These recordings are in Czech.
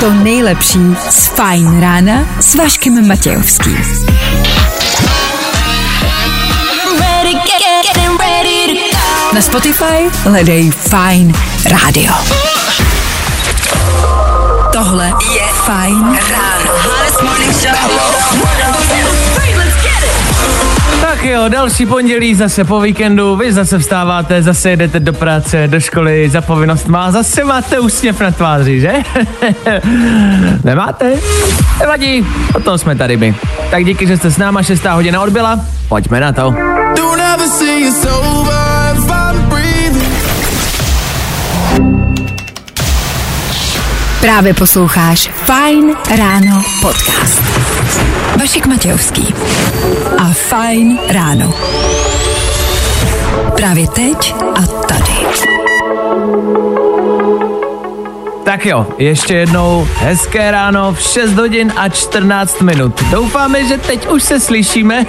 to nejlepší z Fajn rána s Vaškem Matějovským. Na Spotify hledej Fajn rádio. Tohle je Fajn ráno. Jo, další pondělí zase po víkendu, vy zase vstáváte, zase jedete do práce, do školy, za povinnost má, zase máte úsměv na tváři, že? Nemáte? Nevadí, o tom jsme tady my. Tak díky, že jste s náma, šestá hodina odbyla, pojďme na to. Právě posloucháš Fajn ráno podcast. Vašek Matějovský a Fajn ráno. Právě teď a tady. Tak jo, ještě jednou hezké ráno v 6 hodin a 14 minut. Doufáme, že teď už se slyšíme.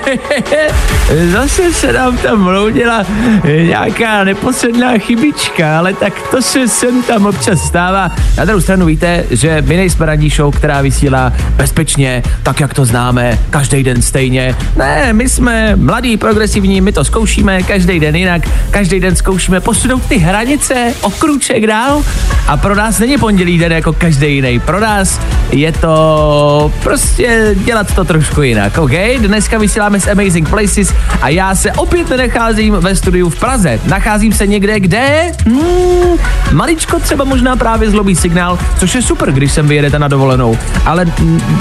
Zase se nám tam vloudila nějaká neposledná chybička, ale tak to se sem tam občas stává. Na druhou stranu víte, že my nejsme radní show, která vysílá bezpečně, tak jak to známe, každý den stejně. Ne, my jsme mladí, progresivní, my to zkoušíme každý den jinak, každý den zkoušíme posunout ty hranice o krůček dál a pro nás není pondělí den jako každý jiný. Pro nás je to prostě dělat to trošku jinak, OK? Dneska vysíláme z Amazing Places a já se opět nenacházím ve studiu v Praze. Nacházím se někde, kde? Hmm, maličko třeba možná právě zlobí signál, což je super, když sem vyjedete na dovolenou. Ale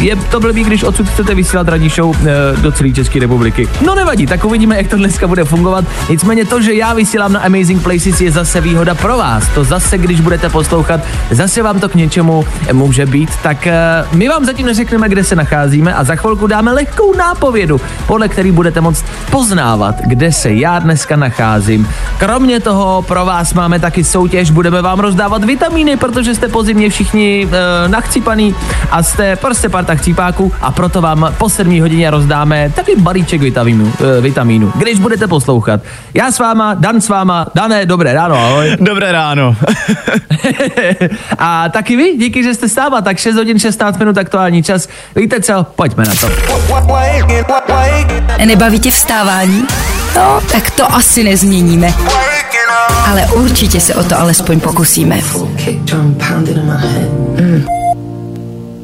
je to blbý, když odsud chcete vysílat radní show e, do celé České republiky. No nevadí, tak uvidíme, jak to dneska bude fungovat. Nicméně to, že já vysílám na Amazing Places je zase výhoda pro vás. To zase, když budete poslouchat, zase vám to k něčemu může být. Tak e, my vám zatím neřekneme, kde se nacházíme a za chvilku dáme lehkou nápovědu, podle který budete moct poznávat, kde se já dneska nacházím. Kromě toho pro vás máme taky soutěž, budeme vám rozdávat vitamíny, protože jste po zimě všichni e, nachcípaný a jste prostě parta chcípáků a proto vám po 7 hodině rozdáme taky balíček vitamínu, e, vitamínu, když budete poslouchat. Já s váma, Dan s váma, Dané, dobré ráno, ahoj. Dobré ráno. a taky vy, díky, že jste stáva, tak 6 hodin 16 minut aktuální čas. Víte co, pojďme na to. Nebaví tě vstávání? No, tak to asi nezměníme. Ale určitě se o to alespoň pokusíme.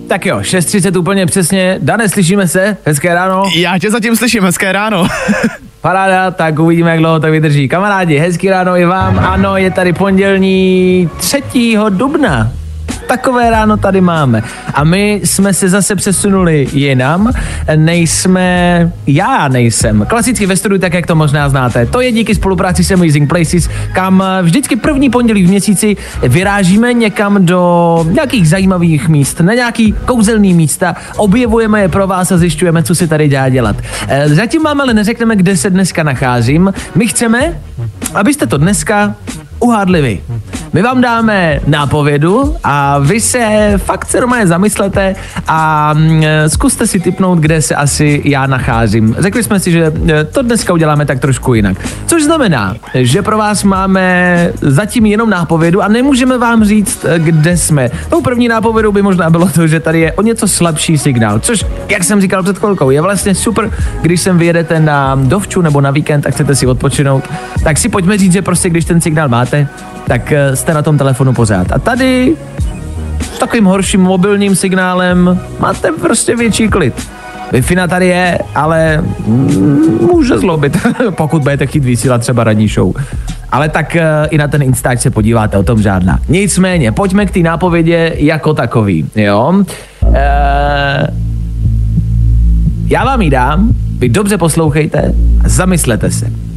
Tak jo, 6.30 úplně přesně. Dane, slyšíme se? Hezké ráno. Já tě zatím slyším, hezké ráno. Paráda, tak uvidíme, jak dlouho to vydrží. Kamarádi, hezký ráno i vám. Ano, je tady pondělní 3. dubna. Takové ráno tady máme. A my jsme se zase přesunuli jinam. Nejsme, já nejsem, klasicky ve studiu, tak jak to možná znáte. To je díky spolupráci s Amazing Places, kam vždycky první pondělí v měsíci vyrážíme někam do nějakých zajímavých míst, na nějaký kouzelný místa, objevujeme je pro vás a zjišťujeme, co si tady dá dělat. Eh, Zatím vám ale neřekneme, kde se dneska nacházím. My chceme, abyste to dneska uhádli vy. My vám dáme nápovědu a vy se fakt se doma zamyslete a mm, zkuste si typnout, kde se asi já nacházím. Řekli jsme si, že e, to dneska uděláme tak trošku jinak. Což znamená, že pro vás máme zatím jenom nápovědu a nemůžeme vám říct, e, kde jsme. Tou první nápovědou by možná bylo to, že tady je o něco slabší signál, což, jak jsem říkal před chvilkou, je vlastně super, když sem vyjedete na dovču nebo na víkend a chcete si odpočinout, tak si pojďme říct, že prostě když ten signál máte, tak eh, jste na tom telefonu pořád. A tady s takovým horším mobilním signálem máte prostě větší klid. Wi-Fi tady je, ale mm, může zlobit, pokud budete chtít vysílat třeba radní show. Ale tak uh, i na ten Instač se podíváte, o tom žádná. Nicméně, pojďme k té nápovědě jako takový, jo. Uh, já vám ji dám, vy dobře poslouchejte a zamyslete se.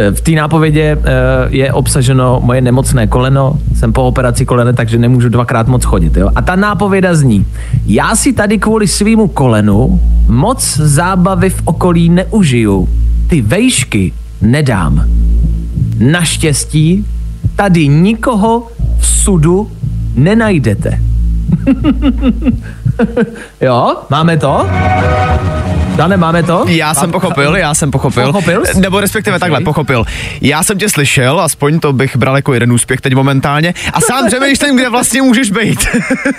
Eh, V té nápovědě eh, je obsaženo moje nemocné koleno, jsem po operaci kolene, takže nemůžu dvakrát moc chodit. Jo? A ta nápověda zní, já si tady kvůli svýmu kolenu moc zábavy v okolí neužiju. Ty vejšky nedám. Naštěstí tady nikoho v sudu nenajdete. jo, máme to? Dane, máme to? Já jsem pochopil, já jsem pochopil. Pochopil jsi? Nebo respektive Ok. takhle, pochopil. Já jsem tě slyšel, aspoň to bych bral jako jeden úspěch teď momentálně. A sám přemýšlím, kde vlastně můžeš být.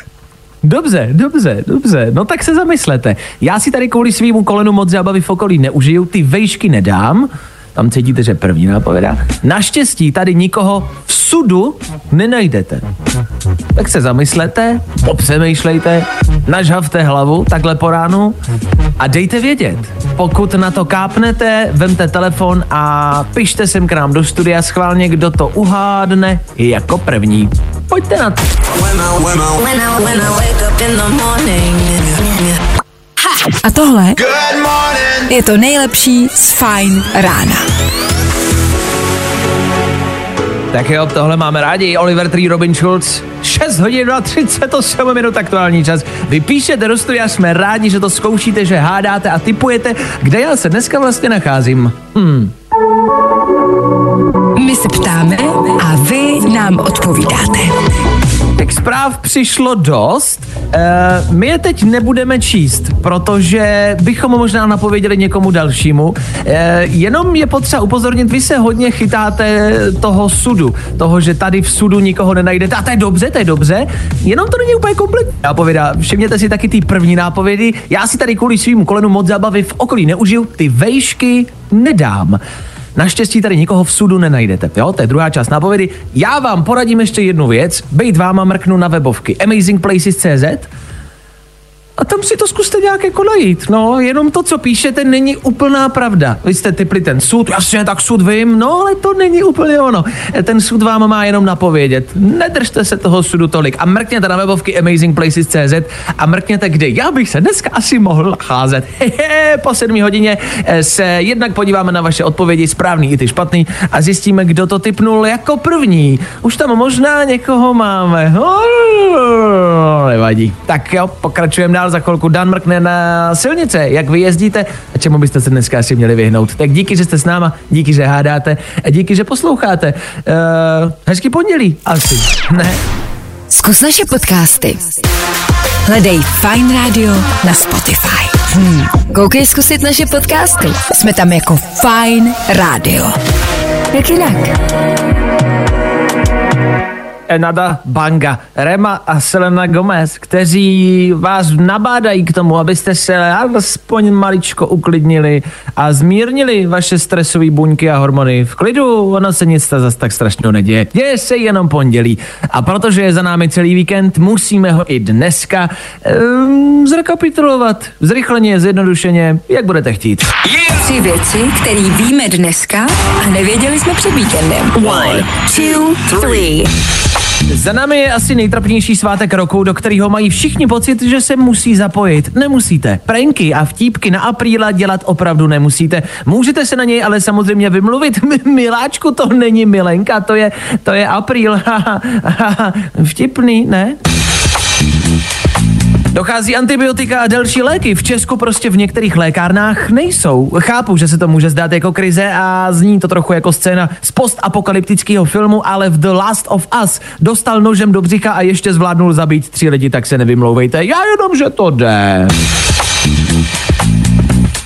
Dobře, dobře, dobře. No tak se zamyslete. Já si tady kvůli svýmu kolenu moc zábavy v okolí neužiju, ty vejšky nedám. Tam cítíte, že první nápověda. Naštěstí tady nikoho v sudu nenajdete. Tak se zamyslete, popřemýšlejte, nažhavte hlavu takhle po ránu a dejte vědět. Pokud na to kápnete, vemte telefon a pište sem k nám do studia schválně, kdo to uhádne jako první. Pojďte na to. When I, when I, when I A tohle je to nejlepší z Fine rána. Tak jo, tohle máme rádi. Oliver Tree, Robin Schulz. 6 hodin a 38 minut aktuální čas. Vy píšete do studia, jsme rádi, že to zkoušíte, že hádáte a typujete, kde já se dneska vlastně nacházím. Hm. My se ptáme a vy nám odpovídáte. Tak zpráv přišlo dost. E, my je teď nebudeme číst, protože bychom možná napověděli někomu dalšímu. E, jenom je potřeba upozornit, vy se hodně chytáte toho sudu, toho, že tady v sudu nikoho nenajdete. A to je dobře, to je dobře, jenom to není úplně kompletní. Nápověda, všimněte si taky ty první nápovědy. Já si tady kvůli svým kolenu moc zábavy v okolí neužiju, ty vejšky nedám. Naštěstí tady nikoho v sudu nenajdete. Jo, to je druhá část nápovědy. Já vám poradím ještě jednu věc. Bejt váma mrknu na webovky amazingplaces.cz a tam si to zkuste nějak jako najít. No, jenom to, co píšete, není úplná pravda. Vy jste typli ten sud, jasně, tak sud vím, no ale to není úplně ono. Ten sud vám má jenom napovědět. Nedržte se toho sudu tolik a mrkněte na webovky amazingplaces.cz a mrkněte, kde já bych se dneska asi mohl nacházet. Hehe, po sedmi hodině eh, se jednak podíváme na vaše odpovědi, správný i ty špatný, a zjistíme, kdo to typnul jako první. Už tam možná někoho máme. Nevadí. Tak jo, pokračujeme dál za chvilku. Dan mrkne na silnice, jak vy jezdíte a čemu byste se dneska asi měli vyhnout. Tak díky, že jste s náma, díky, že hádáte a díky, že posloucháte. Uh, hezký pondělí, asi. Ne? Zkus naše podcasty. Hledej Fine Radio na Spotify. Hmm. Koukej zkusit naše podcasty. Jsme tam jako Fine Radio. Jak jinak? Enada Banga, Rema a Selena Gomez, kteří vás nabádají k tomu, abyste se alespoň maličko uklidnili a zmírnili vaše stresové buňky a hormony. V klidu, ono se nic zase tak strašného neděje. Děje se jenom pondělí. A protože je za námi celý víkend, musíme ho i dneska um, zrekapitulovat. Zrychleně, zjednodušeně, jak budete chtít. Tři věci, které víme dneska a nevěděli jsme před víkendem. One, two, three. Za námi je asi nejtrapnější svátek roku, do kterého mají všichni pocit, že se musí zapojit. Nemusíte. Pranky a vtípky na apríla dělat opravdu nemusíte. Můžete se na něj ale samozřejmě vymluvit. Miláčku, to není milenka, to je, to je apríl. Vtipný, ne? Dochází antibiotika a další léky. V Česku prostě v některých lékárnách nejsou. Chápu, že se to může zdát jako krize a zní to trochu jako scéna z postapokalyptického filmu, ale v The Last of Us dostal nožem do břicha a ještě zvládnul zabít tři lidi, tak se nevymlouvejte. Já jenom, že to jde.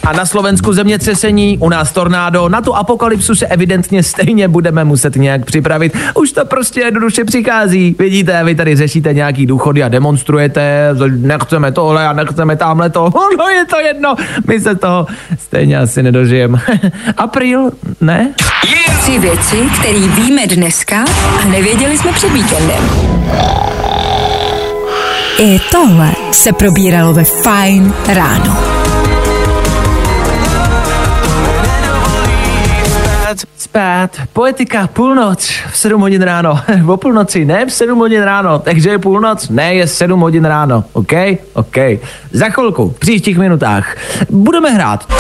A na Slovensku zemětřesení, u nás tornádo, na tu apokalypsu se evidentně stejně budeme muset nějak připravit. Už to prostě jednoduše přichází. Vidíte, vy tady řešíte nějaký důchody a demonstrujete, nechceme tohle a nechceme tamhle to. No je to jedno, my se toho stejně asi nedožijeme. April, ne? Tři věci, které víme dneska a nevěděli jsme před víkendem. I tohle se probíralo ve Fine ráno. Spát, poetika, půlnoc, v 7 hodin ráno, o půlnoci, ne v 7 hodin ráno, takže je půlnoc, ne je 7 hodin ráno, OK? OK. Za chvilku, v příštích minutách, budeme hrát.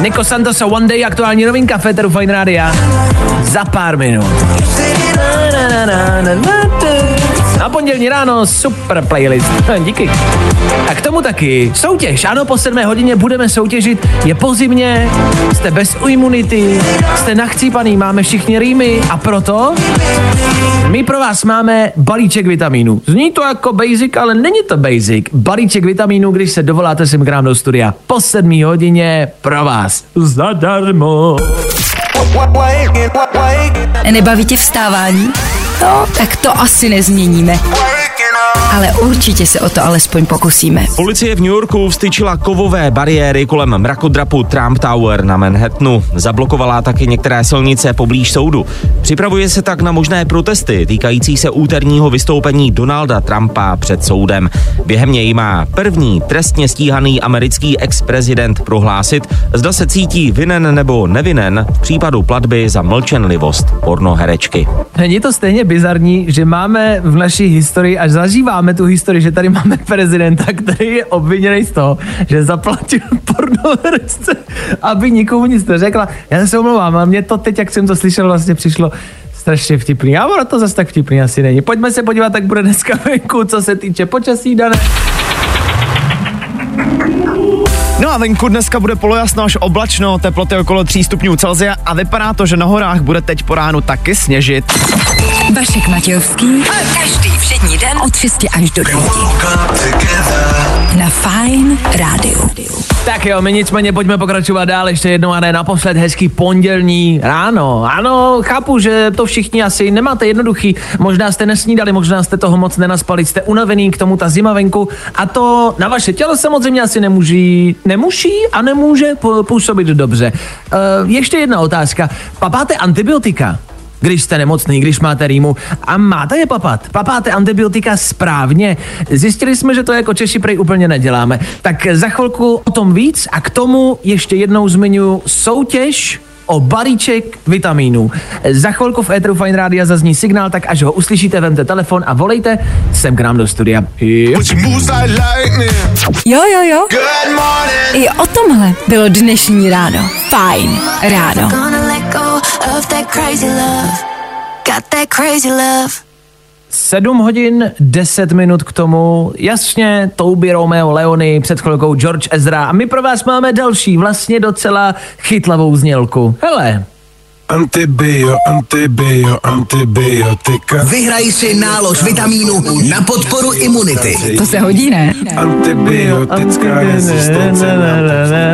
Nico Santos a One Day, aktuální novinka Féteru Fine Rádia. Za pár minut. Pondělní ráno super playlist. Díky. A k tomu taky soutěž. Ano, po 7 hodině budeme soutěžit. Je pozimně, jste bez imunity, jste nachcípaný, máme všichni rýmy a proto my pro vás máme balíček vitamínů. Zní to jako basic, ale není to basic. Balíček vitamínů, když se dovoláte sem k nám do studia. Po 7 hodině pro vás. Zadarmo. Nebaví tě vstávání? No, tak to asi nezměníme. Ale určitě se o to alespoň pokusíme. Policie v New Yorku vstyčila kovové bariéry kolem mrakodrapu Trump Tower na Manhattanu. Zablokovala taky některé silnice poblíž soudu. Připravuje se tak na možné protesty týkající se úterního vystoupení Donalda Trumpa před soudem. Během něj má první trestně stíhaný americký ex-prezident prohlásit, zda se cítí vinen nebo nevinen v případu platby za mlčenlivost pornoherečky. Není to stejně bizarní, že máme v naší historii, až zažíváme tu historii, že tady máme prezidenta, který je obviněný z toho, že zaplatil pornoherečce, aby nikomu nic neřekla. Já se omlouvám, ale mě to teď, jak jsem to slyšel, vlastně přišlo strašně vtipný. A ono to zase tak vtipný asi není. Pojďme se podívat, jak bude dneska venku, co se týče počasí, Dan. No a venku dneska bude polojasno až oblačno, teploty okolo 3 stupňů Celsia a vypadá to, že na horách bude teď po ránu taky sněžit. Vašek Matějovský. Každý všední den od 6 až do 9. Na Fine Rádiu. Tak jo, my nicméně pojďme pokračovat dál ještě jednou a ne naposled hezký pondělní ráno. Ano, chápu, že to všichni asi nemáte jednoduchý. Možná jste nesnídali, možná jste toho moc nenaspali, jste unavený k tomu ta zima venku a to na vaše tělo samozřejmě asi nemůží, nemusí a nemůže pů- působit dobře. Uh, ještě jedna otázka. Papáte antibiotika? Když jste nemocný, když máte rýmu a máte je papat. Papáte antibiotika správně. Zjistili jsme, že to jako Češi prej úplně neděláme. Tak za chvilku o tom víc a k tomu ještě jednou zmiňuji soutěž o balíček vitamínů. Za chvilku v Etru Fine Rádia zazní signál, tak až ho uslyšíte, vemte telefon a volejte sem k nám do studia. Jo. Jo, jo. I o tomhle bylo dnešní ráno. Fajn ráno. Go of that crazy love. Got that crazy love. 7 hodin 10 minut k tomu, jasně, Toby Romeo Leony, před chvilkou George Ezra a my pro vás máme další, vlastně docela chytlavou znělku. Hele, Antibio, antibio, antibiotika. Vyhraj si nálož vitamínu na podporu imunity. To se hodí, ne? Antibiotická rezistence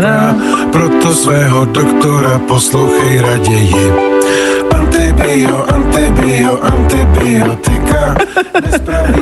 nám proto svého doktora poslouchej raději. Antibio, antibio, antibiotika.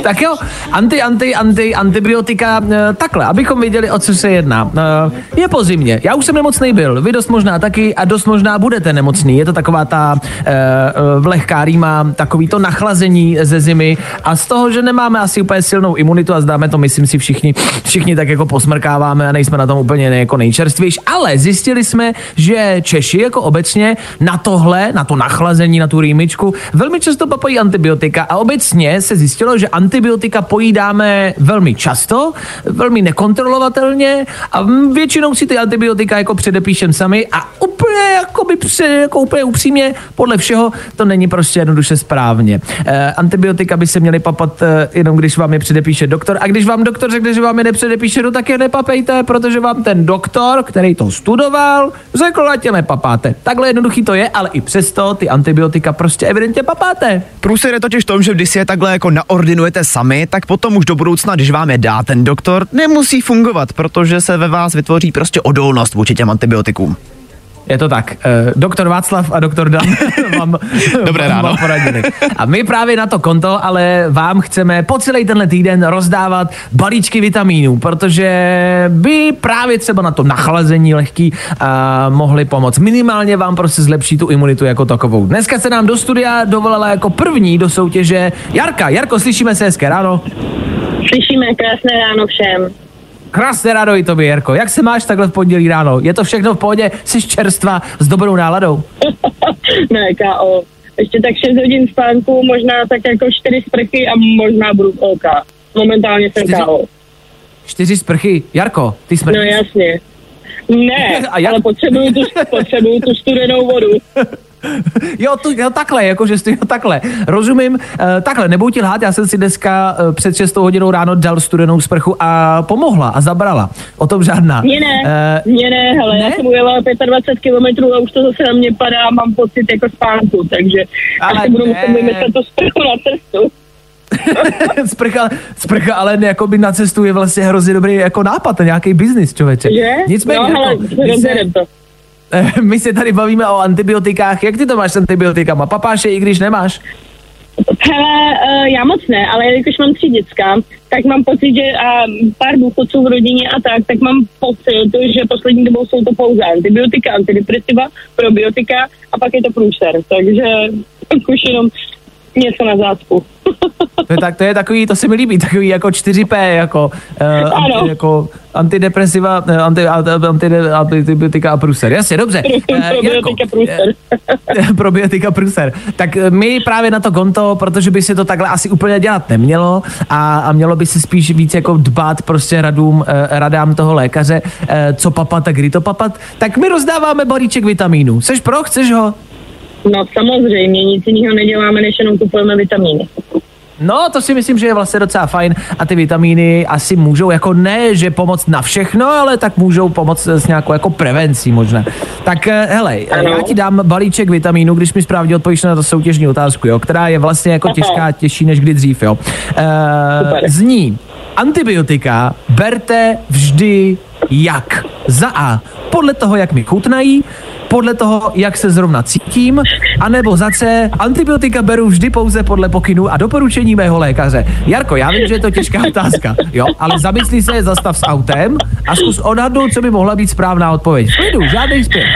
Tak jo, anti, anti, anti, antibiotika, eh, takhle, abychom věděli, o co se jedná. Eh, Je po zimě, já už jsem nemocný byl, vy dost možná taky a dost možná budete nemocný. Je to taková ta eh, eh, vlehká rýma, takový to nachlazení ze zimy a z toho, že nemáme asi úplně silnou imunitu a zdáme to, myslím si všichni, všichni tak jako posmrkáváme a nejsme na tom úplně jako nejčerstvější, ale zjistili jsme, že Češi jako obecně na tohle, na to nachlazení, na tu rýmičku, velmi často papají antibiotika a obecně se zjistilo, že antibiotika pojídáme velmi často, velmi nekontrolovatelně a většinou si ty antibiotika jako předepíšem sami a úplně jako by jako úplně upřímně podle všeho to není prostě jednoduše správně. E, antibiotika by se měly papat e, jenom když vám je předepíše doktor a když vám doktor řekne, že vám je nepředepíše, no tak je nepapejte, protože vám ten doktor, který to studoval, řekl, ať je nepapáte. Takhle jednoduchý to je, ale i přesto ty antibiotika prostě evidentně papáte. Průser je totiž v tom, že když si je takhle jako naordinujete sami, tak potom už do budoucna, když vám je dá ten doktor, nemusí fungovat, protože se ve vás vytvoří prostě odolnost vůči těm antibiotikům. Je to tak. Eh, doktor Václav a doktor Dan vám, Dobré vám ráno. poradili. A my právě na to konto, ale vám chceme po celý tenhle týden rozdávat balíčky vitamínů, protože by právě třeba na to nachlazení lehký uh, mohli pomoct. Minimálně vám prostě zlepší tu imunitu jako takovou. Dneska se nám do studia dovolala jako první do soutěže Jarka. Jarko, slyšíme se hezké ráno. Slyšíme krásné ráno všem. Krásné ráno i tobě, Jarko. Jak se máš takhle v pondělí ráno? Je to všechno v pohodě? Jsi čerstva s dobrou náladou? ne, KO. Ještě tak 6 hodin spánku, možná tak jako 4 sprchy a možná budu v OK. Momentálně jsem Čtyři- KO. Čtyři sprchy. Jarko, ty No smrtíš. jasně. Ne, A jak? ale potřebuju tu, potřebuju tu studenou vodu. Jo, to, jo, takhle, jakože jsi jo, takhle. Rozumím, uh, takhle, nebudu ti lhát, já jsem si dneska uh, před 6 hodinou ráno dal studenou sprchu a pomohla a zabrala. O tom žádná. Mně ne, Uh, mně ne, hele, ne? já jsem ujela 25 kilometrů a už to zase na mě padá, mám pocit jako spánku, takže Ale asi budu ne. muset vymyslet to sprchu na cestu. sprcha, sprcha, ale jako by na cestu je vlastně hrozně dobrý jako nápad, nějaký biznis, člověče. Že? Nicméně, no, hele, jako, rozjedem to. My se tady bavíme o antibiotikách. Jak ty to máš s antibiotikama? Papáše, i když nemáš? Hele, uh, já moc ne, ale jelikož mám tři děcka, tak mám pocit, že a pár důchodců v rodině a tak, tak mám pocit, že poslední dobou jsou to pouze antibiotika, antidepresiva, probiotika a pak je to průser. Takže už jenom něco na zácpu. To je, tak, to je takový, to se mi líbí, takový jako 4P, jako, uh, anti, jako antidepresiva, eh, anti, anti, anti, antibiotika a pruser. Jasně, dobře. Eh, probiotika průser. eh, probiotika pruser. Tak my právě na to konto, protože by se to takhle asi úplně dělat nemělo a, a mělo by se spíš víc jako dbát prostě radům, radám toho lékaře, co papat a kdy to papat, tak my rozdáváme balíček vitamínů. Seš pro, chceš ho? No samozřejmě, nic jiného neděláme, než jenom kupujeme vitamíny. No, to si myslím, že je vlastně docela fajn a ty vitamíny asi můžou jako ne, že pomoct na všechno, ale tak můžou pomoct s nějakou jako prevencí možná. Tak eh, hele, Ano. já ti dám balíček vitamínů, když mi správně odpovíš na to soutěžní otázku, jo, která je vlastně jako Aha. těžká, těžší než kdy dřív, jo. Super. zní, antibiotika berte vždy jak? Za A, podle toho, jak mi chutnají, podle toho, jak se zrovna cítím, anebo za C, antibiotika beru vždy pouze podle pokynů a doporučení mého lékaře. Jarko, já vím, že je to těžká otázka, jo, ale zamysli se, zastav s autem a zkus odhadnout, co by mohla být správná odpověď. Klidu, žádný spěch.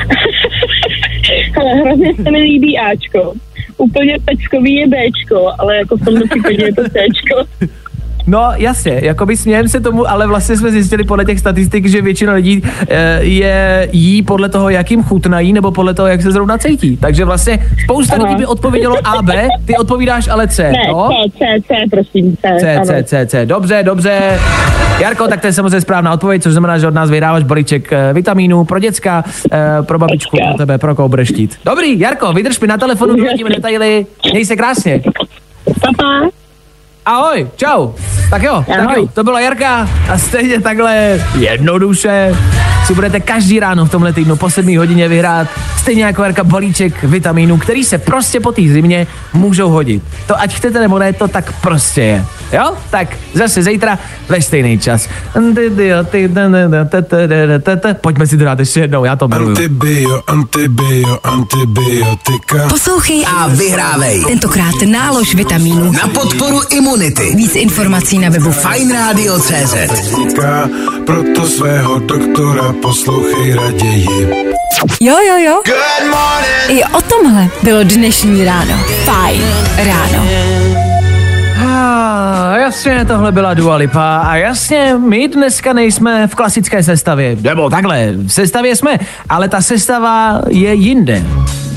Ale hrozně se mi líbí Ačko. Úplně peckový je Bčko, ale jako v tomto případě je to Cčko. No jasně, jako by smějem se tomu, ale vlastně jsme zjistili podle těch statistik, že většina lidí e, je jí podle toho, jak jim chutnají, nebo podle toho, jak se zrovna cítí. Takže vlastně spousta Aha. lidí by odpovědělo A, B, ty odpovídáš ale C, Ne, no? C, C, C, prosím, C. C, ano. C, C, C. Dobře, dobře. Jarko, tak to je samozřejmě správná odpověď, což znamená, že od nás vydáváš balíček eh, vitamínů pro děcka, eh, pro babičku, pro tebe, pro koho budeš. Dobrý, Jarko, vydrž mi na telefonu, doletíme detaily, měj se krásně. Papa, Ahoj, čau. Tak jo, tak Ahoj. jo, to byla Jarka a stejně takhle jednoduše si budete každý ráno v tomhle týdnu po 7 hodině vyhrát stejně jako Jarka balíček vitamínů, který se prostě po té zimě můžou hodit. To ať chcete nebo ne, to tak prostě je. Jo? Tak zase zítra ve stejný čas. Pojďme si to dát ještě jednou, já to miluju. Antibio, antibio, antibiotika. Poslouchej A vyhrávej. Tentokrát nálož vitamínů. Na podporu imunity. Víc informací na webu Fajn Radio CZ. Říká, proto svého doktora poslouchej raději. Jo, jo, jo. Good morning. I o tomhle bylo dnešní ráno. Fajn ráno. Ah, jasně, tohle byla Dua Lipa a jasně, my dneska nejsme v klasické sestavě, nebo takhle, v sestavě jsme, ale ta sestava je jinde.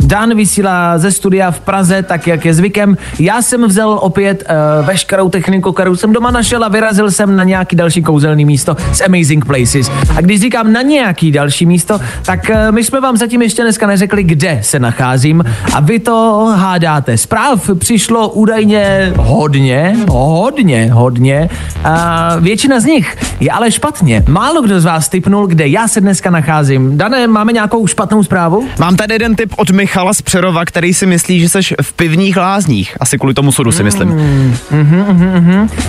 Dan vysílá ze studia v Praze, tak jak je zvykem. Já jsem vzal opět uh, veškerou techniku, kterou jsem doma našel a vyrazil jsem na nějaký další kouzelný místo z Amazing Places. A když říkám na nějaký další místo, tak uh, my jsme vám zatím ještě dneska neřekli, kde se nacházím a vy to hádáte. Zpráv přišlo údajně hodně, hodně, hodně. A většina z nich je ale špatně. Málo kdo z vás typnul, kde já se dneska nacházím. Dané, máme nějakou špatnou zprávu? Mám tady jeden tip od Michala z Přerova, který si myslí, že seš v pivních lázních. Asi kvůli tomu sudu si myslím.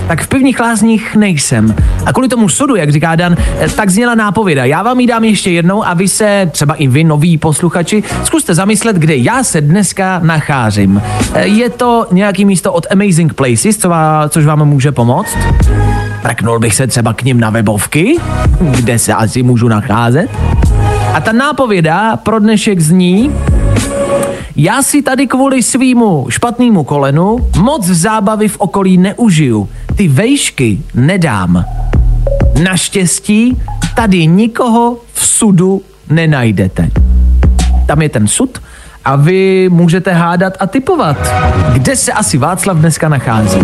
Tak v pivních lázních nejsem. A kvůli tomu sodu, jak říká Dan, eh, tak zněla nápověda. Já vám ji dám ještě jednou a vy se, třeba i vy, noví posluchači, zkuste zamyslet, kde já se dneska nacházím. Eh, Je to nějaký místo od Amazing Places, co vám, což vám může pomoct? Mrknul bych se třeba k ním na webovky, kde se asi můžu nacházet. A ta nápověda pro dnešek zní, já si tady kvůli svýmu špatnému kolenu moc zábavy v okolí neužiju. Ty vejšky nedám. Naštěstí tady nikoho v sudu nenajdete. Tam je ten sud a vy můžete hádat a typovat, kde se asi Václav dneska nachází.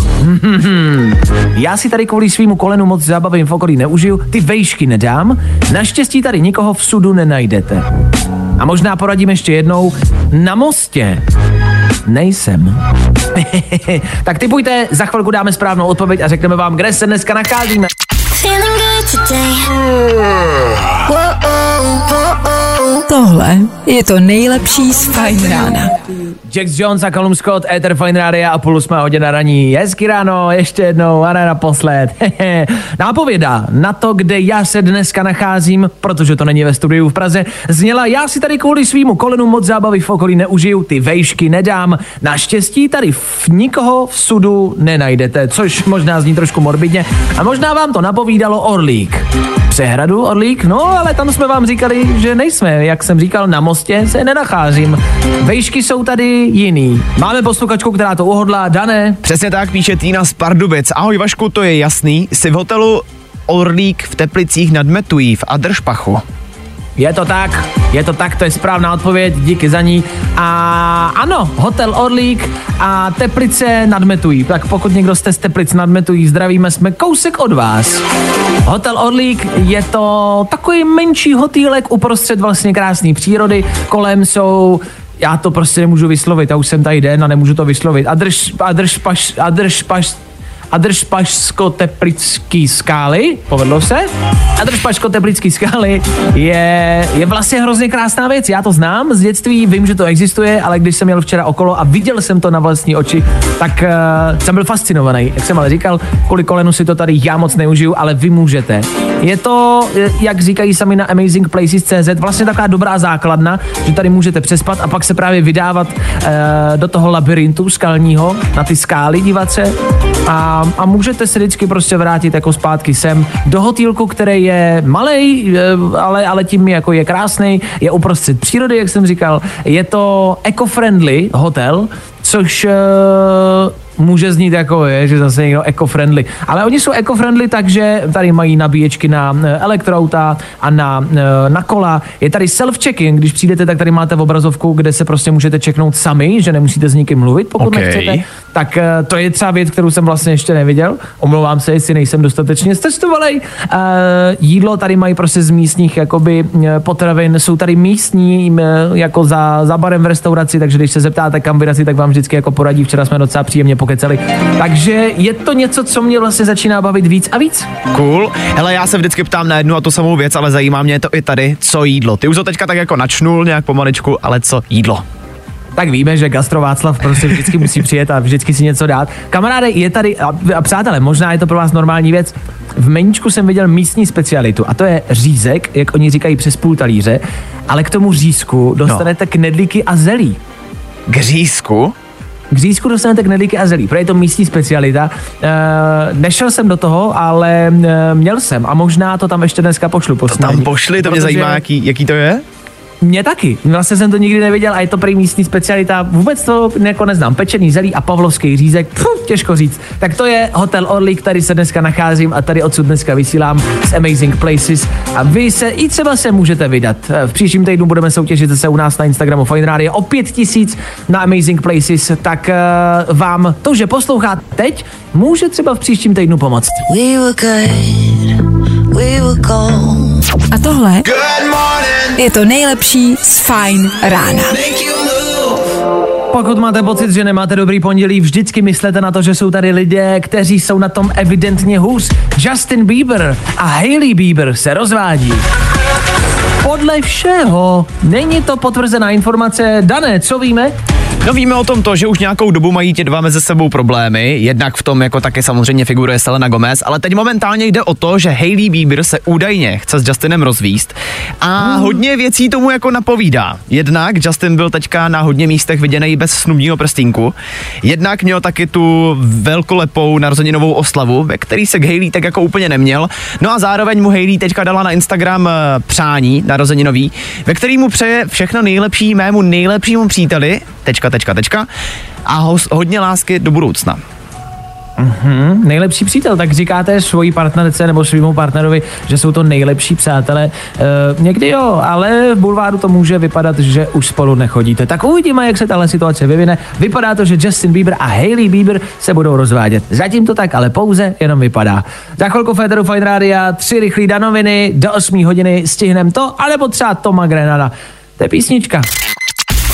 Já si tady kvůli svýmu kolenu moc zábavy v okolí neužiju, ty vejšky nedám, naštěstí tady nikoho v sudu nenajdete. A možná poradím ještě jednou, na mostě nejsem. tak typujte, za chvilku dáme správnou odpověď a řekneme vám, kde se dneska nacházíme. Feeling good today. Tohle je to nejlepší z Fajn rána. Jax Jones a Callum Scott, Ether Fine Radio a půl jsme hodina raní. Hezky ráno, ještě jednou a ne naposled. Nápověda na to, kde já se dneska nacházím, protože to není ve studiu v Praze, zněla, já si tady kvůli svýmu kolenu moc zábavy v okolí neužiju, ty vejšky nedám. Naštěstí tady v nikoho v sudu nenajdete, což možná zní trošku morbidně a možná vám to napovídalo Orlík. Přehradu Orlík? No, ale tam jsme vám říkali, že nejsme. Jak jsem říkal, na mostě se nenacházím. Vejšky jsou tady jiný. Máme posluchačku, která to uhodla. Dané, Přesně tak píše Týna z Pardubic. Ahoj Vašku, to je jasný. Jsi v hotelu Orlík v Teplicích nad Metují v Adršpachu. Je to tak, je to tak, to je správná odpověď, díky za ní. A ano, hotel Orlík a Teplice nadmetují. Tak pokud někdo jste z Teplic nadmetují, zdravíme, jsme kousek od vás. Hotel Orlík je to takový menší hotýlek uprostřed vlastně krásné přírody. Kolem jsou já to prostě nemůžu vyslovit, já už jsem tady den a nemůžu to vyslovit. Adrž, adrž, paš, adrž, paš, Adršpašsko-teplický skály, povedlo se. Adršpaško-teplický skály je, je vlastně hrozně krásná věc. Já to znám z dětství, vím, že to existuje, ale když jsem jel včera okolo a viděl jsem to na vlastní oči, tak uh, jsem byl fascinovaný. Jak jsem ale říkal, kvůli kolenu si to tady já moc neužiju, ale vy můžete. Je to, eh, jak říkají sami na amazingplaces.cz, vlastně taková dobrá základna, že tady můžete přespat a pak se právě vydávat uh, do toho labirintu skalního, na ty skály dívat se a, a můžete se vždycky prostě vrátit jako zpátky sem do hotýlku, který je malý, ale, ale tím jako je krásný, je uprostřed přírody, jak jsem říkal. Je to eco-friendly hotel, což uh, může znít jako je, že zase někdo eco-friendly. Ale oni jsou eco-friendly, takže tady mají nabíječky na eh, elektroauta a na, eh, na kola. Je tady self-check-in, když přijdete, tak tady máte obrazovku, kde se prostě můžete čeknout sami, že nemusíte s nikým mluvit, pokud Ok. nechcete. Tak eh, to je třeba věc, kterou jsem vlastně ještě neviděl. Omlouvám se, jestli nejsem dostatečně cestovalej. Uh, jídlo tady mají prostě z místních jakoby potravin, jsou tady místní jako za, za barem v restauraci, takže když se zeptáte kam vyrazit, tak vám vždycky jako poradí. Včera jsme docela příjemně pokecali. Takže je to něco, co mě vlastně začíná bavit víc a víc. Cool. Hele, já se vždycky ptám na jednu a tu samou věc, ale zajímá mě to i tady, co jídlo. Ty už to teďka tak jako načnul nějak pomaličku, ale co jídlo? tak víme, že Gastro Václav prostě vždycky musí přijet a vždycky si něco dát. Kamaráde, je tady, a, a přátelé, možná je to pro vás normální věc, v meníčku jsem viděl místní specialitu a to je řízek, jak oni říkají přes půl talíře, ale k tomu řízku dostanete no. knedlíky a zelí. K řízku? K řízku dostanete knedlíky a zelí, protože je to místní specialita. E, nešel jsem do toho, ale e, měl jsem a možná to tam ještě dneska pošlu. Po To tam pošli, to mě zajímá, jaký, jaký to je? Mě taky. Vlastně jsem to nikdy neviděl a je to prý místní specialita. Vůbec to jako neznám. Pečený zelí a pavlovský řízek. Pfuh, těžko říct. Tak to je Hotel Orlik, tady se dneska nacházím a tady odsud dneska vysílám z Amazing Places. A vy se i třeba se můžete vydat. V příštím týdnu budeme soutěžit zase u nás na Instagramu Fine Radio o 5000 na Amazing Places. Tak uh, vám to, že posloucháte teď, může třeba v příštím týdnu pomoct. We were good, we were. A tohle je to nejlepší z Fajn rána. Pokud máte pocit, že nemáte dobrý pondělí, vždycky myslete na to, že jsou tady lidé, kteří jsou na tom evidentně hůř. Justin Bieber a Hailey Bieber se rozvádí. Podle všeho není to potvrzená informace. Dané, co víme? No víme o tom to, že už nějakou dobu mají ti dva mezi sebou problémy, jednak v tom jako taky samozřejmě figuruje Selena Gomez, ale teď momentálně jde o to, že Hailey Bieber se údajně chce s Justinem rozvíst a hodně věcí tomu jako napovídá. Jednak Justin byl teďka na hodně místech viděný bez snubního prstínku, jednak měl taky tu velkolepou narozeninovou oslavu, ve který se k Hailey tak jako úplně neměl. No a zároveň mu Hailey teďka dala na Instagram eh, přání narozeninový, ve který mu přeje všechno nejlepší mému nejlepšímu příteli, tečka, tečka, tečka, a ho, hodně lásky do budoucna. Hm, nejlepší přítel, tak říkáte svojí partnerce nebo svýmu partnerovi, že jsou to nejlepší přátelé. E, někdy jo, ale v bulváru to může vypadat, že už spolu nechodíte. Tak uvidíme, jak se tahle situace vyvine. Vypadá to, že Justin Bieber a Hailey Bieber se budou rozvádět. Zatím to tak, ale pouze jenom vypadá. Za chvilku Federu Fine Rádia, tři rychlé danoviny, do 8 hodiny stihnem to, alebo třeba Toma Grenada. To je písnička.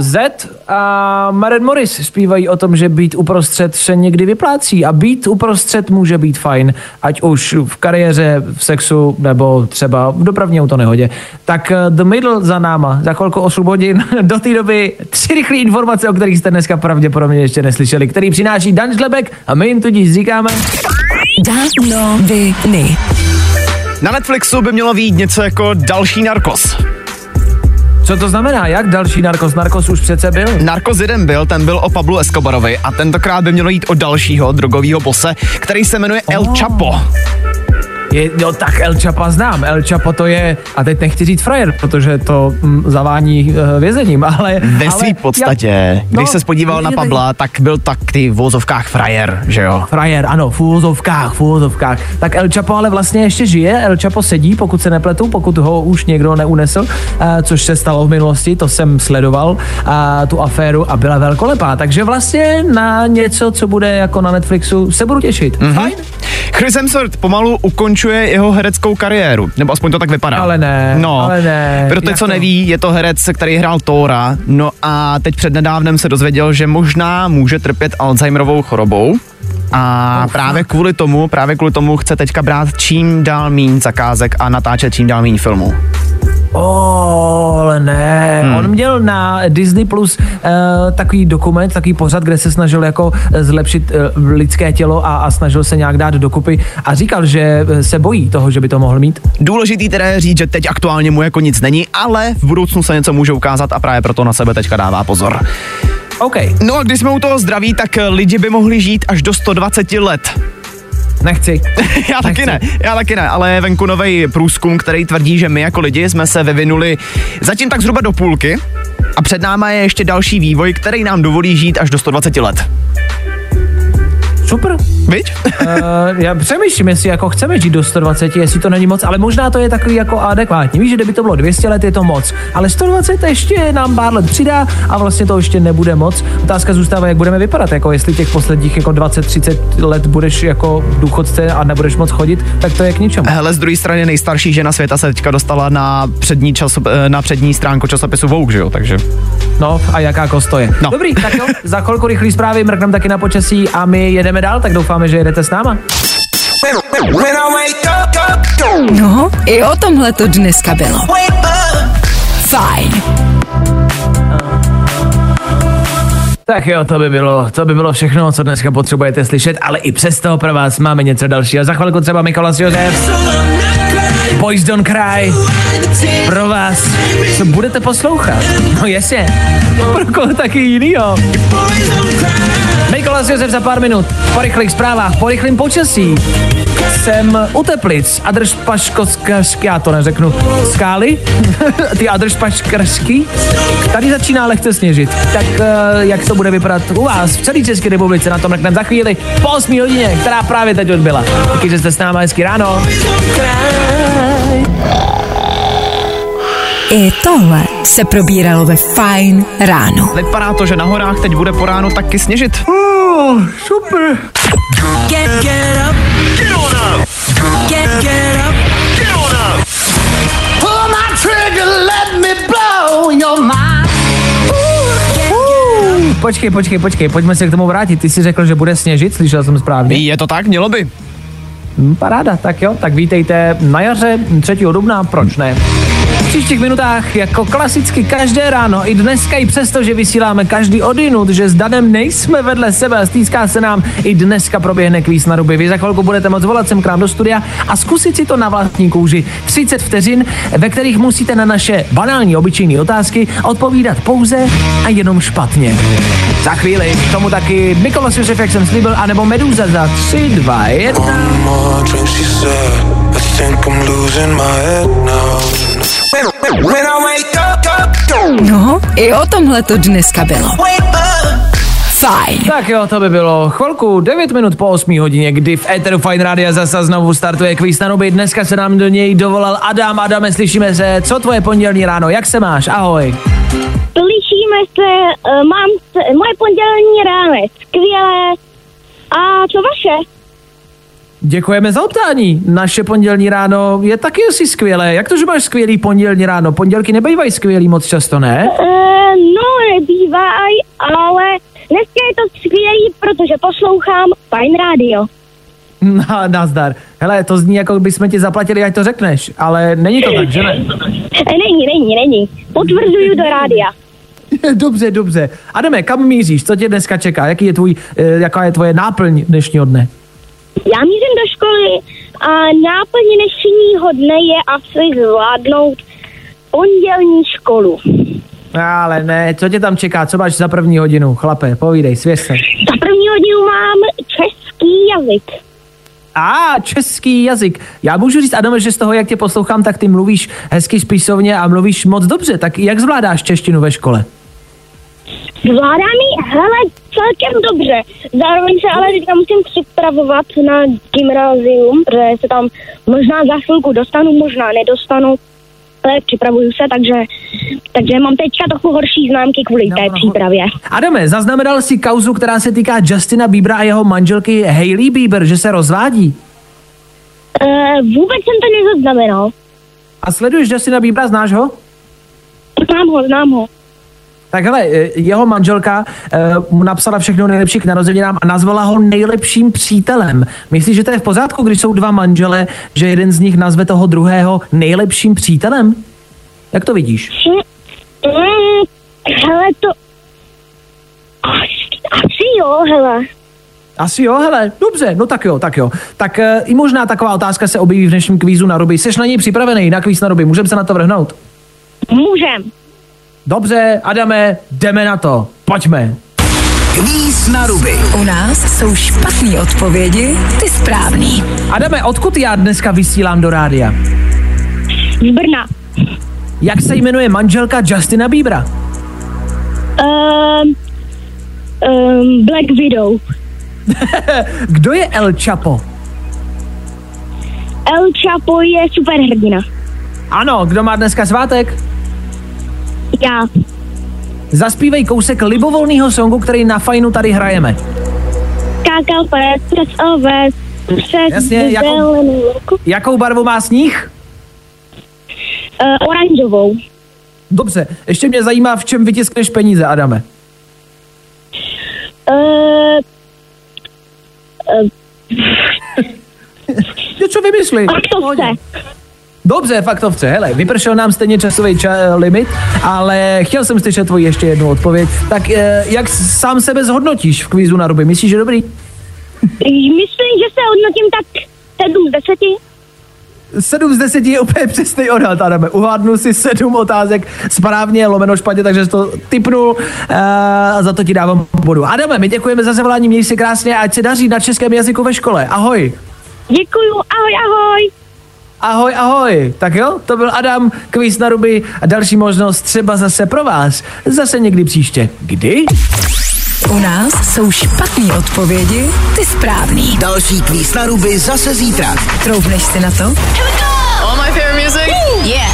Z a Maren Morris zpívají o tom, že být uprostřed se někdy vyplácí a být uprostřed může být fajn, ať už v kariéře, v sexu nebo třeba v dopravní autonehodě. Tak eh, The Middle za náma, za chvilku 8 hodin, do té doby tři rychlé informace, o kterých jste dneska pravděpodobně ještě neslyšeli, který přináší Dan Žlebek a my jim tudíž říkáme viny. Na Netflixu by mělo být něco jako další Narcos. Co to znamená? Jak další narkos? Narkos už přece byl. Narcos jeden byl, ten byl o Pablu Escobarovi a tentokrát by mělo jít o dalšího drogového bose, který se jmenuje El Chapo. Je, jo, tak El Chapa znám. El Chapo to je, a teď nechci říct frajer, protože to mm, zavání uh, vězením, ale... Ve ale, své podstatě, já- když no, se podíval na Pabla, tak byl tak ty v vozovkách frajer, že jo? Frajer, ano, v úvozovkách, v úvozovkách. Tak El Chapo ale vlastně ještě žije, El Chapo sedí, pokud se nepletu, pokud ho už někdo neunesl, uh, což se stalo v minulosti, to jsem sledoval, uh, tu aféru a byla velkolepá. Takže vlastně na něco, co bude jako na Netflixu, se budu těšit. Mm-hmm. Fajn? Chris Hemsworth pomalu ukončuje jeho hereckou kariéru, nebo aspoň to tak vypadá. Ale ne, no, ale ne. Pro ty, co to? neví, je to herec, který hrál Tóra, no a teď přednedávnem se dozvěděl, že možná může trpět Alzheimerovou chorobou. A Oh, právě kvůli tomu, právě kvůli tomu chce teďka brát čím dál míň zakázek a natáčet čím dál míň filmů. Oh, ale ne. Hmm. On měl na Disney Plus uh, takový dokument, takový pořad, kde se snažil jako eh, zlepšit uh, lidské tělo a, a snažil se nějak dát dokupy a říkal, že se bojí toho, že by to mohl mít. Důležitý teda je říct, že teď aktuálně mu jako nic není, ale v budoucnu se něco může ukázat a právě proto na sebe teďka dává pozor. OK, No a když jsme u toho zdraví, tak lidi by mohli žít až do 120 let. Nechci. Já taky ne, já taky ne, ale je venku nový průzkum, který tvrdí, že my jako lidi jsme se vyvinuli zatím tak zhruba do půlky a před náma je ještě další vývoj, který nám dovolí žít až do 120 let. Super. Viď? Uh, já přemýšlím, jestli jako chceme žít do 120, jestli to není moc, ale možná to je takový jako adekvátní. Víš, že kdyby to bylo 200 let, je to moc, ale 120 ještě nám pár let přidá a vlastně to ještě nebude moc. Otázka zůstává, jak budeme vypadat, jako jestli těch posledních jako 20-30 let budeš jako důchodce a nebudeš moc chodit, tak to je k ničemu. Hele, z druhé strany nejstarší žena světa se teďka dostala na přední, časop, eh, na přední stránku časopisu Vogue, že jo, takže... No a jaká kost to je. No. Dobrý, tak jo, za chvilku rychlý zprávy, mrkneme taky na počasí a my jedeme dál, tak doufáme, že jedete s náma. No, i o tomhle to dneska bylo. Fajn. Tak jo, to by bylo, to by bylo všechno, co dneska potřebujete slyšet, ale i přesto pro vás máme něco dalšího. Za chvilku třeba Mikolas Josef, Boys Don't Cry, pro vás, co budete poslouchat. No jasně, pro koho taky jinýho. Mikolas Josef za pár minut, po rychlých zprávách, po rychlém počasí. Jsem u Teplic, Adršpaškovský, já to neřeknu, skály, ty Adršpaškrský. Tady začíná lehce sněžit. Tak eh, jak to bude vypadat u vás v celé České republice, na tom mrkneme za chvíli po 8 hodině, která právě teď odbyla. Díky, že jste s náma hezky ráno. I tohle se probíralo ve Fajn ráno. Vypadá to, že na horách teď bude po ránu taky sněžit. Oh, super. Get, get up. Get on up. Get, get up. Get on up. Pull my trigger, let me blow your mind. Počkej, počkej, počkej, pojďme se k tomu vrátit. Ty jsi řekl, že bude sněžit, slyšel jsem správně. Je to tak? Mělo by. Hm, Paráda, tak jo, tak vítejte na jaře 3. dubna, proč ne? Příštích minutách jako klasicky každé ráno, i dneska, i přesto, že vysíláme každý odinut, že s Danem nejsme vedle sebe a stýská se nám, i dneska proběhne kvíz na ruby. Vy za chvilku budete moc volat sem k nám do studia a zkusit si to na vlastní kůži. 30 vteřin, ve kterých musíte na naše banální obyčejné otázky odpovídat pouze a jenom špatně. Za chvíli k tomu taky Mikolas Josef, jak jsem slíbil, anebo Meduza za 3, 2, 1. One more drink, she said. I think I'm losing my head now. No, i o tomhle to dneska bylo. Fajn. Tak jo, to by bylo chvilku, 9 minut po 8 hodině, kdy v Eteru Fine Radio zase znovu startuje kvíz na nuby. Dneska se nám do něj dovolal Adam. Adame, slyšíme se. Co tvoje pondělní ráno? Jak se máš? Ahoj. Slyšíme se, uh, mám se, moje pondělní ráno je skvělé. A co vaše? Děkujeme za optání. Naše pondělní ráno je taky asi skvělé. Jak to, že máš skvělý pondělní ráno? Pondělky nebývají skvělý moc často, ne? Uh, no, nebývají, ale dneska je to skvělý, protože poslouchám Fine Radio. Na, nazdar. Hele, to zní, jako bychom ti zaplatili, ať to řekneš, ale není to tak, že ne? Eh, Není, není, není. Potvrzuju do rádia. dobře, dobře. Adame, kam míříš? Co tě dneska čeká? Jaký je tvůj, eh, jaká je tvoje náplň dnešního dne? Já mířím do školy a náplň dnešního dne je asi zvládnout pondělní školu. Ale ne, co tě tam čeká? Co máš za první hodinu? Chlape, povídej, svěř se. Za první hodinu mám český jazyk. A, český jazyk. Já můžu říct, Adame, že z toho, jak tě poslouchám, tak ty mluvíš hezky spisovně a mluvíš moc dobře. Tak jak zvládáš češtinu ve škole? Zvládám ji, hele, celkem dobře. Zároveň se ale teďka musím připravovat na gymnázium, protože se tam možná za chvilku dostanu, možná nedostanu, ale připravuju se, takže, takže mám teďka trochu horší známky kvůli no, té no. přípravě. Adame, zaznamenal jsi kauzu, která se týká Justina Biebera a jeho manželky Hailey Bieber, že se rozvádí? Uh, vůbec jsem to nezaznamenal. A sleduješ Justina Biebera, znáš ho? Znám ho, znám ho. Tak hele, eh, jeho manželka eh, mu napsala všechno nejlepší k narozeninám a nazvala ho nejlepším přítelem. Myslíš, že to je v pořádku, když jsou dva manžele, že jeden z nich nazve toho druhého nejlepším přítelem? Jak to vidíš? Mm, hele, to... Asi, asi jo, hele. Asi jo, hele, dobře, no tak jo, tak jo. Tak e, i možná taková otázka se objeví v dnešním kvízu na ruby. Jsi na něj připravený, na kvíz na ruby, můžeme se na to vrhnout? Můžem. Dobře, Adame, jdeme na to, pojďme. Kvíz na ruby. U nás jsou špatné odpovědi, ty správný. Adame, odkud já dneska vysílám do rádia? Z Brna. Jak se jmenuje manželka Justina Biebera? Um, um, Black Widow. Kdo je El Chapo? El Chapo je superhrdina. Ano, kdo má dneska svátek? Já. Zaspívej kousek libovolného songu, který na fajnu tady hrajeme. Skákal pes přes oves, přes Jasně, jakou-. Jakou barvu má sníh? Uh, oranžovou. Dobře, ještě mě zajímá, v čem vytiskneš peníze, Adame. Uh, Něco vymysli. Faktovce. Dobře, faktovce, hele, vypršel nám stejně časový ča- limit, ale chtěl jsem slyšet tvoji ještě jednu odpověď. Tak eh, jak sám sebe zhodnotíš v kvízu na ruby? Myslíš, že dobrý? myslím, že se hodnotím tak 7 z 10. 7 z 10 je úplně přesný odhad, Adame. Uhádnu si 7 otázek správně, lomeno špatně, takže jsi to typnul eh, a za to ti dávám bodu. Adame, my děkujeme za zavolání, měj se krásně a ať se daří na českém jazyku ve škole. Ahoj. Děkuju, ahoj, ahoj. Ahoj, ahoj. Tak jo, to byl Adam, kvíz na ruby a další možnost třeba zase pro vás. Zase někdy příště. Kdy? U nás jsou špatné odpovědi, ty správný. Další kvíz na ruby zase zítra. Troufneš si na to? All my favorite music? Yeah.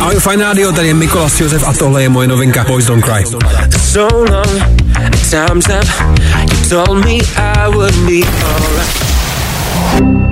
Ahoj, fajn rádio, tady je Mikolas Josef a tohle je moje novinka Boys Don't Cry. So long, time's up. You told me I would be alright.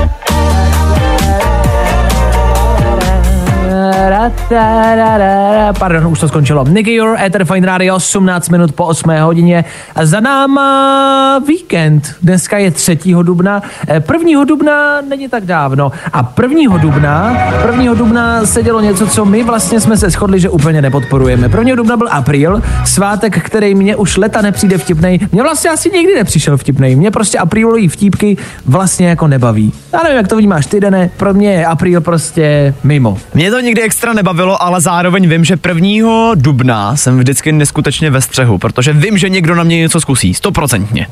Pardon, už to skončilo. Nicky Your, Ether Fine Radio, 18 minut po 8 hodině. Za náma víkend. Dneska je 3. dubna. Eh, 1. dubna není tak dávno. A 1. dubna, 1. dubna se dělo něco, co my vlastně jsme se shodli, že úplně nepodporujeme. 1. dubna byl apríl, svátek, který mě už leta nepřijde vtipnej. Mě vlastně asi nikdy nepřišel vtipnej. Mě prostě aprílový vtípky vlastně jako nebaví. Já nevím, jak to vnímáš ty, Dene. Pro mě je apríl prostě mimo. Mě to nikdy extra nebavilo, ale zároveň vím, že 1. dubna jsem vždycky neskutečně ve střehu, protože vím, že někdo na mě něco zkusí, stoprocentně.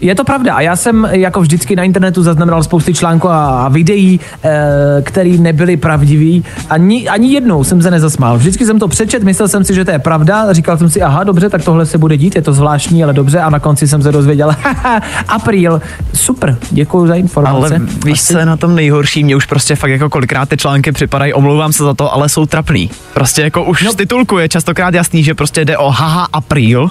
Je to pravda a já jsem jako vždycky na internetu zaznamenal spousty článků a, a videí, e, které nebyly pravdivý. Ani, ani jednou jsem se nezasmál. Vždycky jsem to přečet, myslel jsem si, že to je pravda, říkal jsem si, aha, dobře, tak tohle se bude dít, je to zvláštní, ale dobře a na konci jsem se dozvěděl, haha, apríl, super, děkuji za informace. Ale víš, co je na tom nejhorší? Mě už prostě fakt jako kolikrát ty články připadají, omlouvám se za to, ale jsou trapný. Prostě jako už no. z titulku je častokrát jasný, že prostě jde o haha apríl.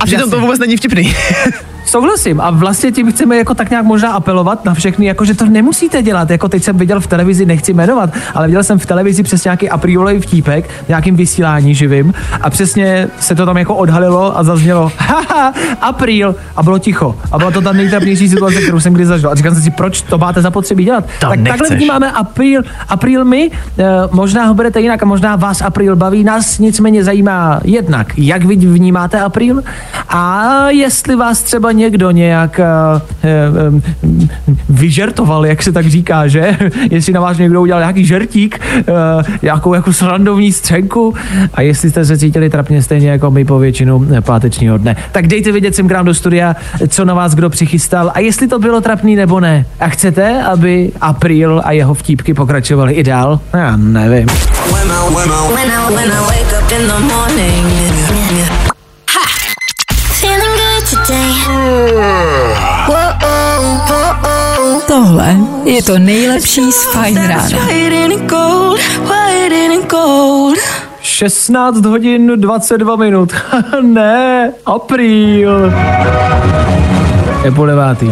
A přitom Jasně. to vůbec není vtipný. Souhlasím. A vlastně tím chceme jako tak nějak možná apelovat na všechny, jako že to nemusíte dělat, jako teď jsem viděl v televizi, nechci jmenovat, ale viděl jsem v televizi přes nějaký apriolový vtípek, nějakým vysílání živým. A přesně se to tam jako odhalilo a zaznělo haha, apríl a bylo ticho. A byla to ta nejtrapnější situace, kterou jsem kdy zažil. A říkám si, proč to máte zapotřebí dělat. To tak takhle nechceš. vnímáme apríl, apríl my, eh, možná ho berete jinak a možná vás apríl baví, nás nicméně zajímá jednak, jak vy vnímáte apríl a jestli vás třeba někdo nějak uh, uh, vyžertoval, jak se tak říká, že? jestli na vás někdo udělal nějaký žertík, nějakou jako srandovní střenku a jestli jste se cítili trapně stejně jako my po většinu eh, pátečního dne. Tak dejte vědět sem k nám do studia, co na vás kdo přichystal a jestli to bylo trapný nebo ne. A chcete, aby April a jeho vtípky pokračovaly i dál? Já nevím. When I, when I, when I, when I! Tohle je to nejlepší z Fine Rána. White and gold, white and gold. 16 hodin 22 minut. ne, apríl. Je po devátý.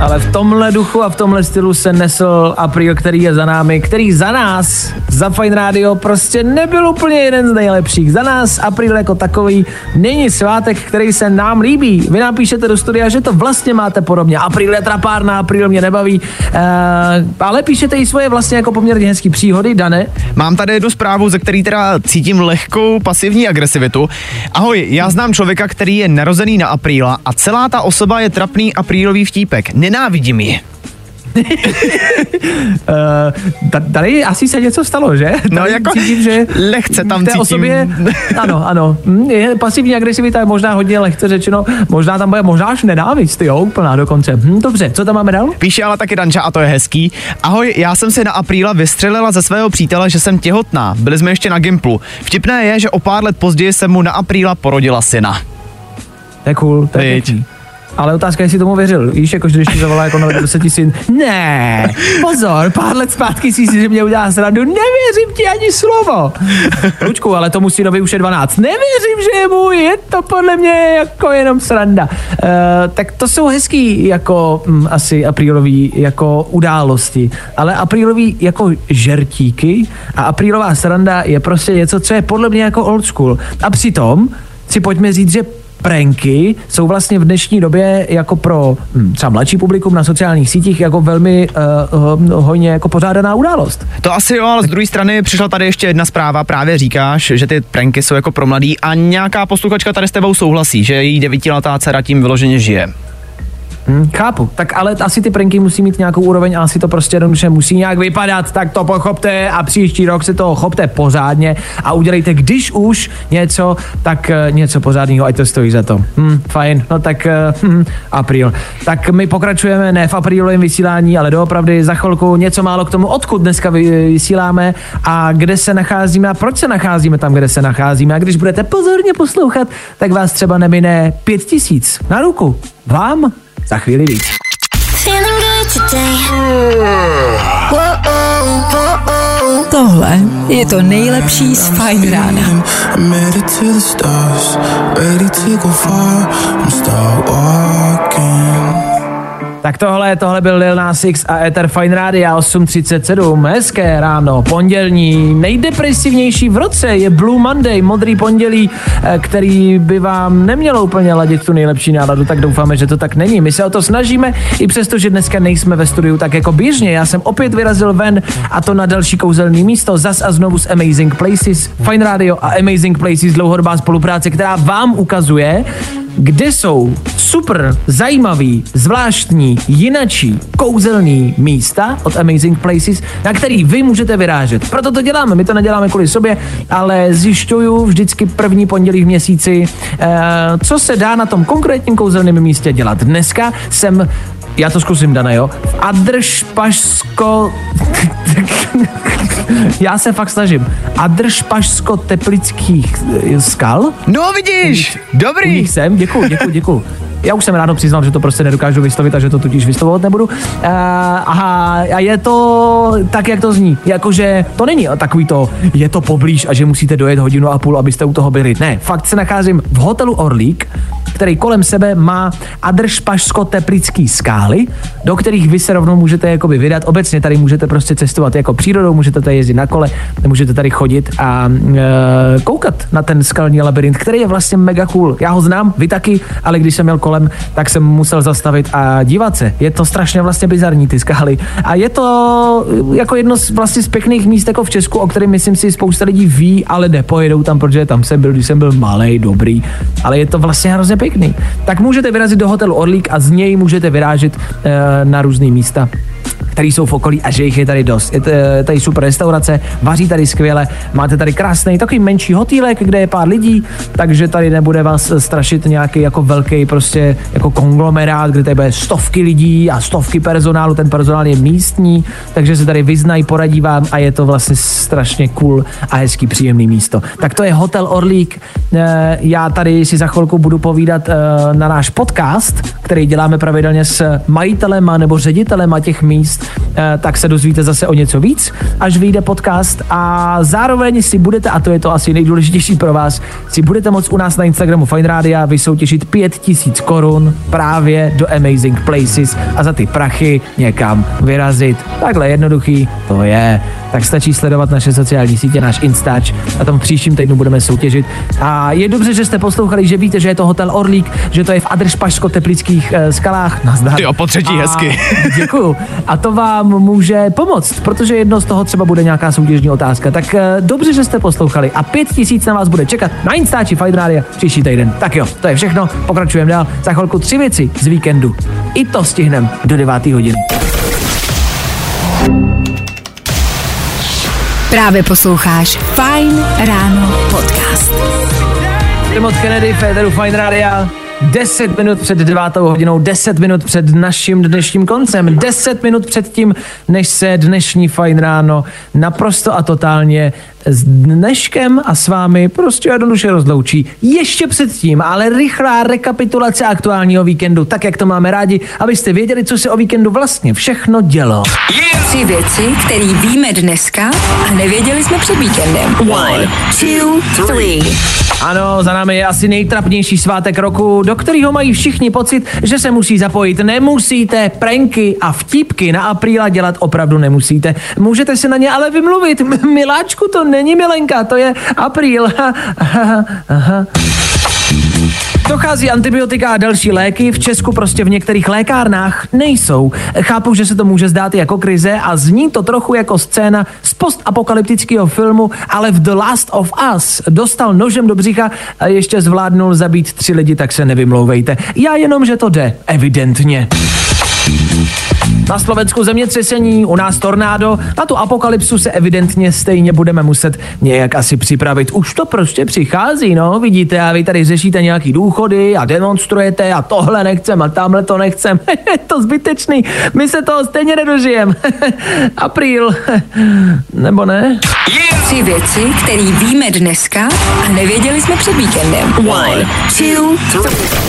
Ale v tomhle duchu a v tomhle stylu se nesl apríl, který je za námi, který za nás, za Fine Radio, prostě nebyl úplně jeden z nejlepších. Za nás apríl jako takový není svátek, který se nám líbí. Vy nám píšete do studia, že to vlastně máte podobně. Apríl je trapárna, apríl mě nebaví. Uh, ale píšete i svoje vlastně jako poměrně hezký příhody, Dane. Mám tady jednu zprávu, ze který teda cítím lehkou pasivní agresivitu. Ahoj, já znám člověka, který je narozený na apríla a celá ta osoba je trapný aprílový vtípek. Nenávidím ji. Uh, tady asi se něco stalo, že? No Tady jako cítím, že lehce tam té cítím. Osobě, ano, ano. Hm, Je, pasivní agresivita je možná hodně lehce řečeno, možná tam bude možná až nenávist, jo, úplná dokonce. Hm, dobře, co tam máme dál? Píše ale taky Danča a to je hezký. Ahoj, já jsem si na apríla vystřelila ze svého přítele, že jsem těhotná. Byli jsme ještě na Gimplu. Vtipné je, že o pár let později jsem mu na apríla porodila syna. To je cool, to je. Ale otázka, jestli tomu věřil. Víš, jako když ti zavolá jako na 10 syn. Ne, pozor, pár let zpátky si že mě udělá srandu. Nevěřím ti ani slovo. Lučku, ale tomu synovi už je 12. Nevěřím, že je můj, je to podle mě jako jenom sranda. Uh, tak to jsou hezký jako mm, asi aprílový jako události, ale aprílový jako žertíky a aprílová sranda je prostě něco, co je podle mě jako old school. A přitom si pojďme říct, že pranky jsou vlastně v dnešní době jako pro hm, třeba mladší publikum na sociálních sítích jako velmi uh, uh, hojně jako pořádaná událost. To asi jo, ale z druhé strany přišla tady ještě jedna zpráva, právě říkáš, že ty pranky jsou jako pro mladý a nějaká posluchačka tady s tebou souhlasí, že její devítiletá dcera tím vyloženě žije. Hm, chápu, tak ale asi ty pranky musí mít nějakou úroveň a asi to prostě jednoduše musí nějak vypadat, tak to pochopte a příští rok se toho chopte pořádně a udělejte, když už něco, tak uh, něco pořádného, ať to stojí za to. Hm, fajn, no tak uh, hm, apríl. Tak my pokračujeme ne v aprílovém vysílání, ale doopravdy za chvilku něco málo k tomu, odkud dneska vy- vysíláme a kde se nacházíme a proč se nacházíme tam, kde se nacházíme. A když budete pozorně poslouchat, tak vás třeba nemine pět tisíc na ruku. Vám za chvíli víc. Tohle je to nejlepší z Fine Rána. I'm Tak tohle, tohle byl Lil Nas X a Ether Fine Radio 8.37. Hezké ráno, pondělní, nejdepresivnější v roce je Blue Monday, modrý pondělí, eh, který by vám nemělo úplně ladit tu nejlepší náladu, tak doufáme, že to tak není. My se o to snažíme, i přesto, že dneska nejsme ve studiu tak jako běžně. Já jsem opět vyrazil ven a to na další kouzelný místo, zas a znovu s Amazing Places, Fine Radio a Amazing Places, dlouhodobá spolupráce, která vám ukazuje, kde jsou super zajímavý, zvláštní, jinačí, kouzelný místa od Amazing Places, na který vy můžete vyrážet. Proto to děláme, my to neděláme kvůli sobě, ale zjišťuju vždycky první pondělí v měsíci, eh, co se dá na tom konkrétním kouzelném místě dělat. Dneska jsem já to zkusím, Dana, jo. V Adršpašsko... Já se fakt snažím. Adršpašsko-teplických eh, skal. No vidíš, dobrý. U nich jsem, děkuji, děkuji, děkuji. Já už jsem ráno přiznal, že to prostě nedokážu vyslovit a že to tudíž vyslovovat nebudu. Uh, aha, a je to tak, jak to zní. Jakože to není takový to, je to poblíž a že musíte dojet hodinu a půl, abyste u toho byli. Ne, fakt se nacházím v hotelu Orlík, který kolem sebe má Adršpašsko-teplický skály, do kterých vy se rovnou můžete jakoby vydat. Obecně tady můžete prostě cestovat jako přírodou, můžete tady jezdit na kole, můžete tady chodit a e, koukat na ten skalní labirint, který je vlastně mega cool. Já ho znám, vy taky, ale když jsem měl kolem, tak jsem musel zastavit a dívat se. Je to strašně vlastně bizarní ty skály. A je to jako jedno z vlastně z pěkných míst jako v Česku, o kterém myslím si spousta lidí ví, ale nepojedou tam, protože tam jsem byl, když jsem byl malý, dobrý. Ale je to vlastně hrozně pěkný. Tak můžete vyrazit do hotelu Orlík a z něj můžete vyrážet e, na různé místa který jsou v okolí a že jich je tady dost. Je t- tady super restaurace, vaří tady skvěle, máte tady krásný takový menší hotýlek, kde je pár lidí, takže tady nebude vás strašit nějaký jako velký prostě jako konglomerát, kde tady bude stovky lidí a stovky personálu, ten personál je místní, takže se tady vyznají, poradí vám a je to vlastně strašně cool a hezký příjemný místo. Tak to je Hotel Orlík. Eh, Já tady si za chvilku budu povídat eh, na náš podcast, který děláme pravidelně s majitelema nebo ředitelema těch míst, eh, tak se dozvíte zase o něco víc, až vyjde podcast a zároveň si budete, a to je to asi nejdůležitější pro vás, si budete moct u nás na Instagramu Fine Rádia vysoutěžit 5000 korun právě do Amazing Places a za ty prachy někam vyrazit. Takhle jednoduchý to je. Tak stačí sledovat naše sociální sítě, náš Instač a tam v příštím týdnu budeme soutěžit. A je dobře, že jste poslouchali, že víte, že je to hotel Orlík, že to je v Adršpašsko-teplických eh, skalách. Nazdar. Ty jo, po třetí A- hezky. Děkuju. A to vám může pomoct, protože jedno z toho třeba bude nějaká soutěžní otázka. Tak eh, dobře, že jste poslouchali a pět tisíc na vás bude čekat na Instači Fight Radio příští týden. Tak jo, to je všechno, pokračujeme dál. Za chvilku tři věci z víkendu. I to stihnem do 9. hodiny. Právě posloucháš Fine Ráno podcast. Timot Kennedy, Federu Fine Rádia. 10 minut před 9. hodinou, 10 minut před naším dnešním koncem, 10 minut před tím, než se dnešní fajn ráno naprosto a totálně s dneškem a s vámi prostě jednoduše rozloučí. Ještě předtím, ale rychlá rekapitulace aktuálního víkendu, tak jak to máme rádi, abyste věděli, co se o víkendu vlastně všechno dělo. Tři věci, které víme dneska a nevěděli jsme před víkendem. One, two, three. Ano, za námi je asi nejtrapnější svátek roku, do kterého mají všichni pocit, že se musí zapojit. Nemusíte, pranky a vtipky na apríla dělat opravdu nemusíte. Můžete se na ně ale vymluvit. Miláčku, to není milenka, to je apríl. Dochází antibiotika a další léky, v Česku prostě v některých lékárnách nejsou. Chápu, že se to může zdát jako krize a zní to trochu jako scéna z postapokalyptického filmu, ale v The Last of Us dostal nožem do břicha a ještě zvládnul zabít tři lidi, tak se nevymlouvejte. Já jenom, že to jde, evidentně. Na Slovensku zemětřesení, u nás tornádo, na tu apokalypsu se evidentně stejně budeme muset nějak asi připravit. Už to prostě přichází, no, vidíte, a vy tady řešíte nějaký důchody a demonstrujete a tohle nechcem a tamhle to nechcem. Je to zbytečný, my se toho stejně nedožijem. Apríl, nebo ne? Tři věci, které víme dneska a nevěděli jsme před víkendem. One, two, three.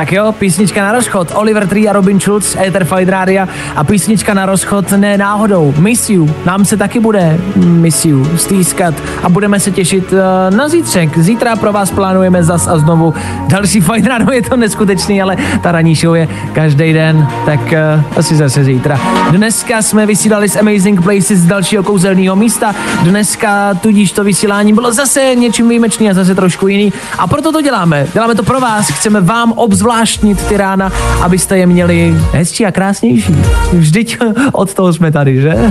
Tak jo, písnička na rozchod. Oliver Tree a Robin Schulz, Ether Fight Rádia a písnička na rozchod ne náhodou. Miss you. Nám se taky bude Miss you stýskat a budeme se těšit uh, na zítřek. Zítra pro vás plánujeme zas a znovu další Fight Ráno. Je to neskutečný, ale ta ranní show je každý den, tak uh, asi zase zítra. Dneska jsme vysílali z Amazing Places z dalšího kouzelného místa. Dneska tudíž to vysílání bylo zase něčím výjimečný a zase trošku jiný. A proto to děláme. Děláme to pro vás. Chceme vám obzvlášť zvláštnit ty rána, abyste je měli hezčí a krásnější. Vždyť od toho jsme tady, že?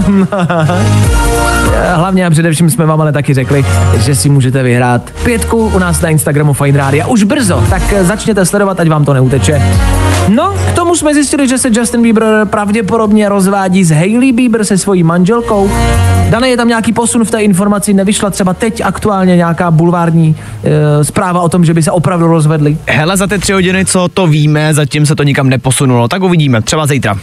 Hlavně a především jsme vám ale taky řekli, že si můžete vyhrát pětku u nás na Instagramu Fine Radio už brzo, tak začněte sledovat, ať vám to neuteče. No, k tomu jsme zjistili, že se Justin Bieber pravděpodobně rozvádí s Hailey Bieber se svojí manželkou. Dané je tam nějaký posun v té informaci, nevyšla třeba teď aktuálně nějaká bulvární e, zpráva o tom, že by se opravdu rozvedli. Hele, za ty tři hodiny, co to víme, zatím se to nikam neposunulo, tak uvidíme, třeba zítra.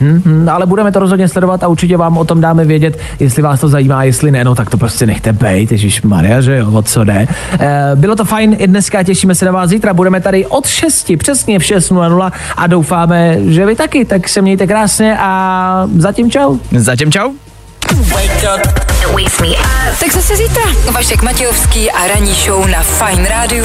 Hmm, hmm, ale budeme to rozhodně sledovat a určitě vám o tom dáme vědět, jestli vás to zajímá, jestli ne, no tak to prostě nechte bejt, Ježíš Maria, že jo, o co jde. E, bylo to fajn i dneska, těšíme se na vás zítra, budeme tady od 6, přesně v 6.00 a doufáme, že vy taky, tak se mějte krásně a zatím čau. Zatím čau. Tak zase zítra. Vašek Matějovský a ranní show na Fine Rádiu.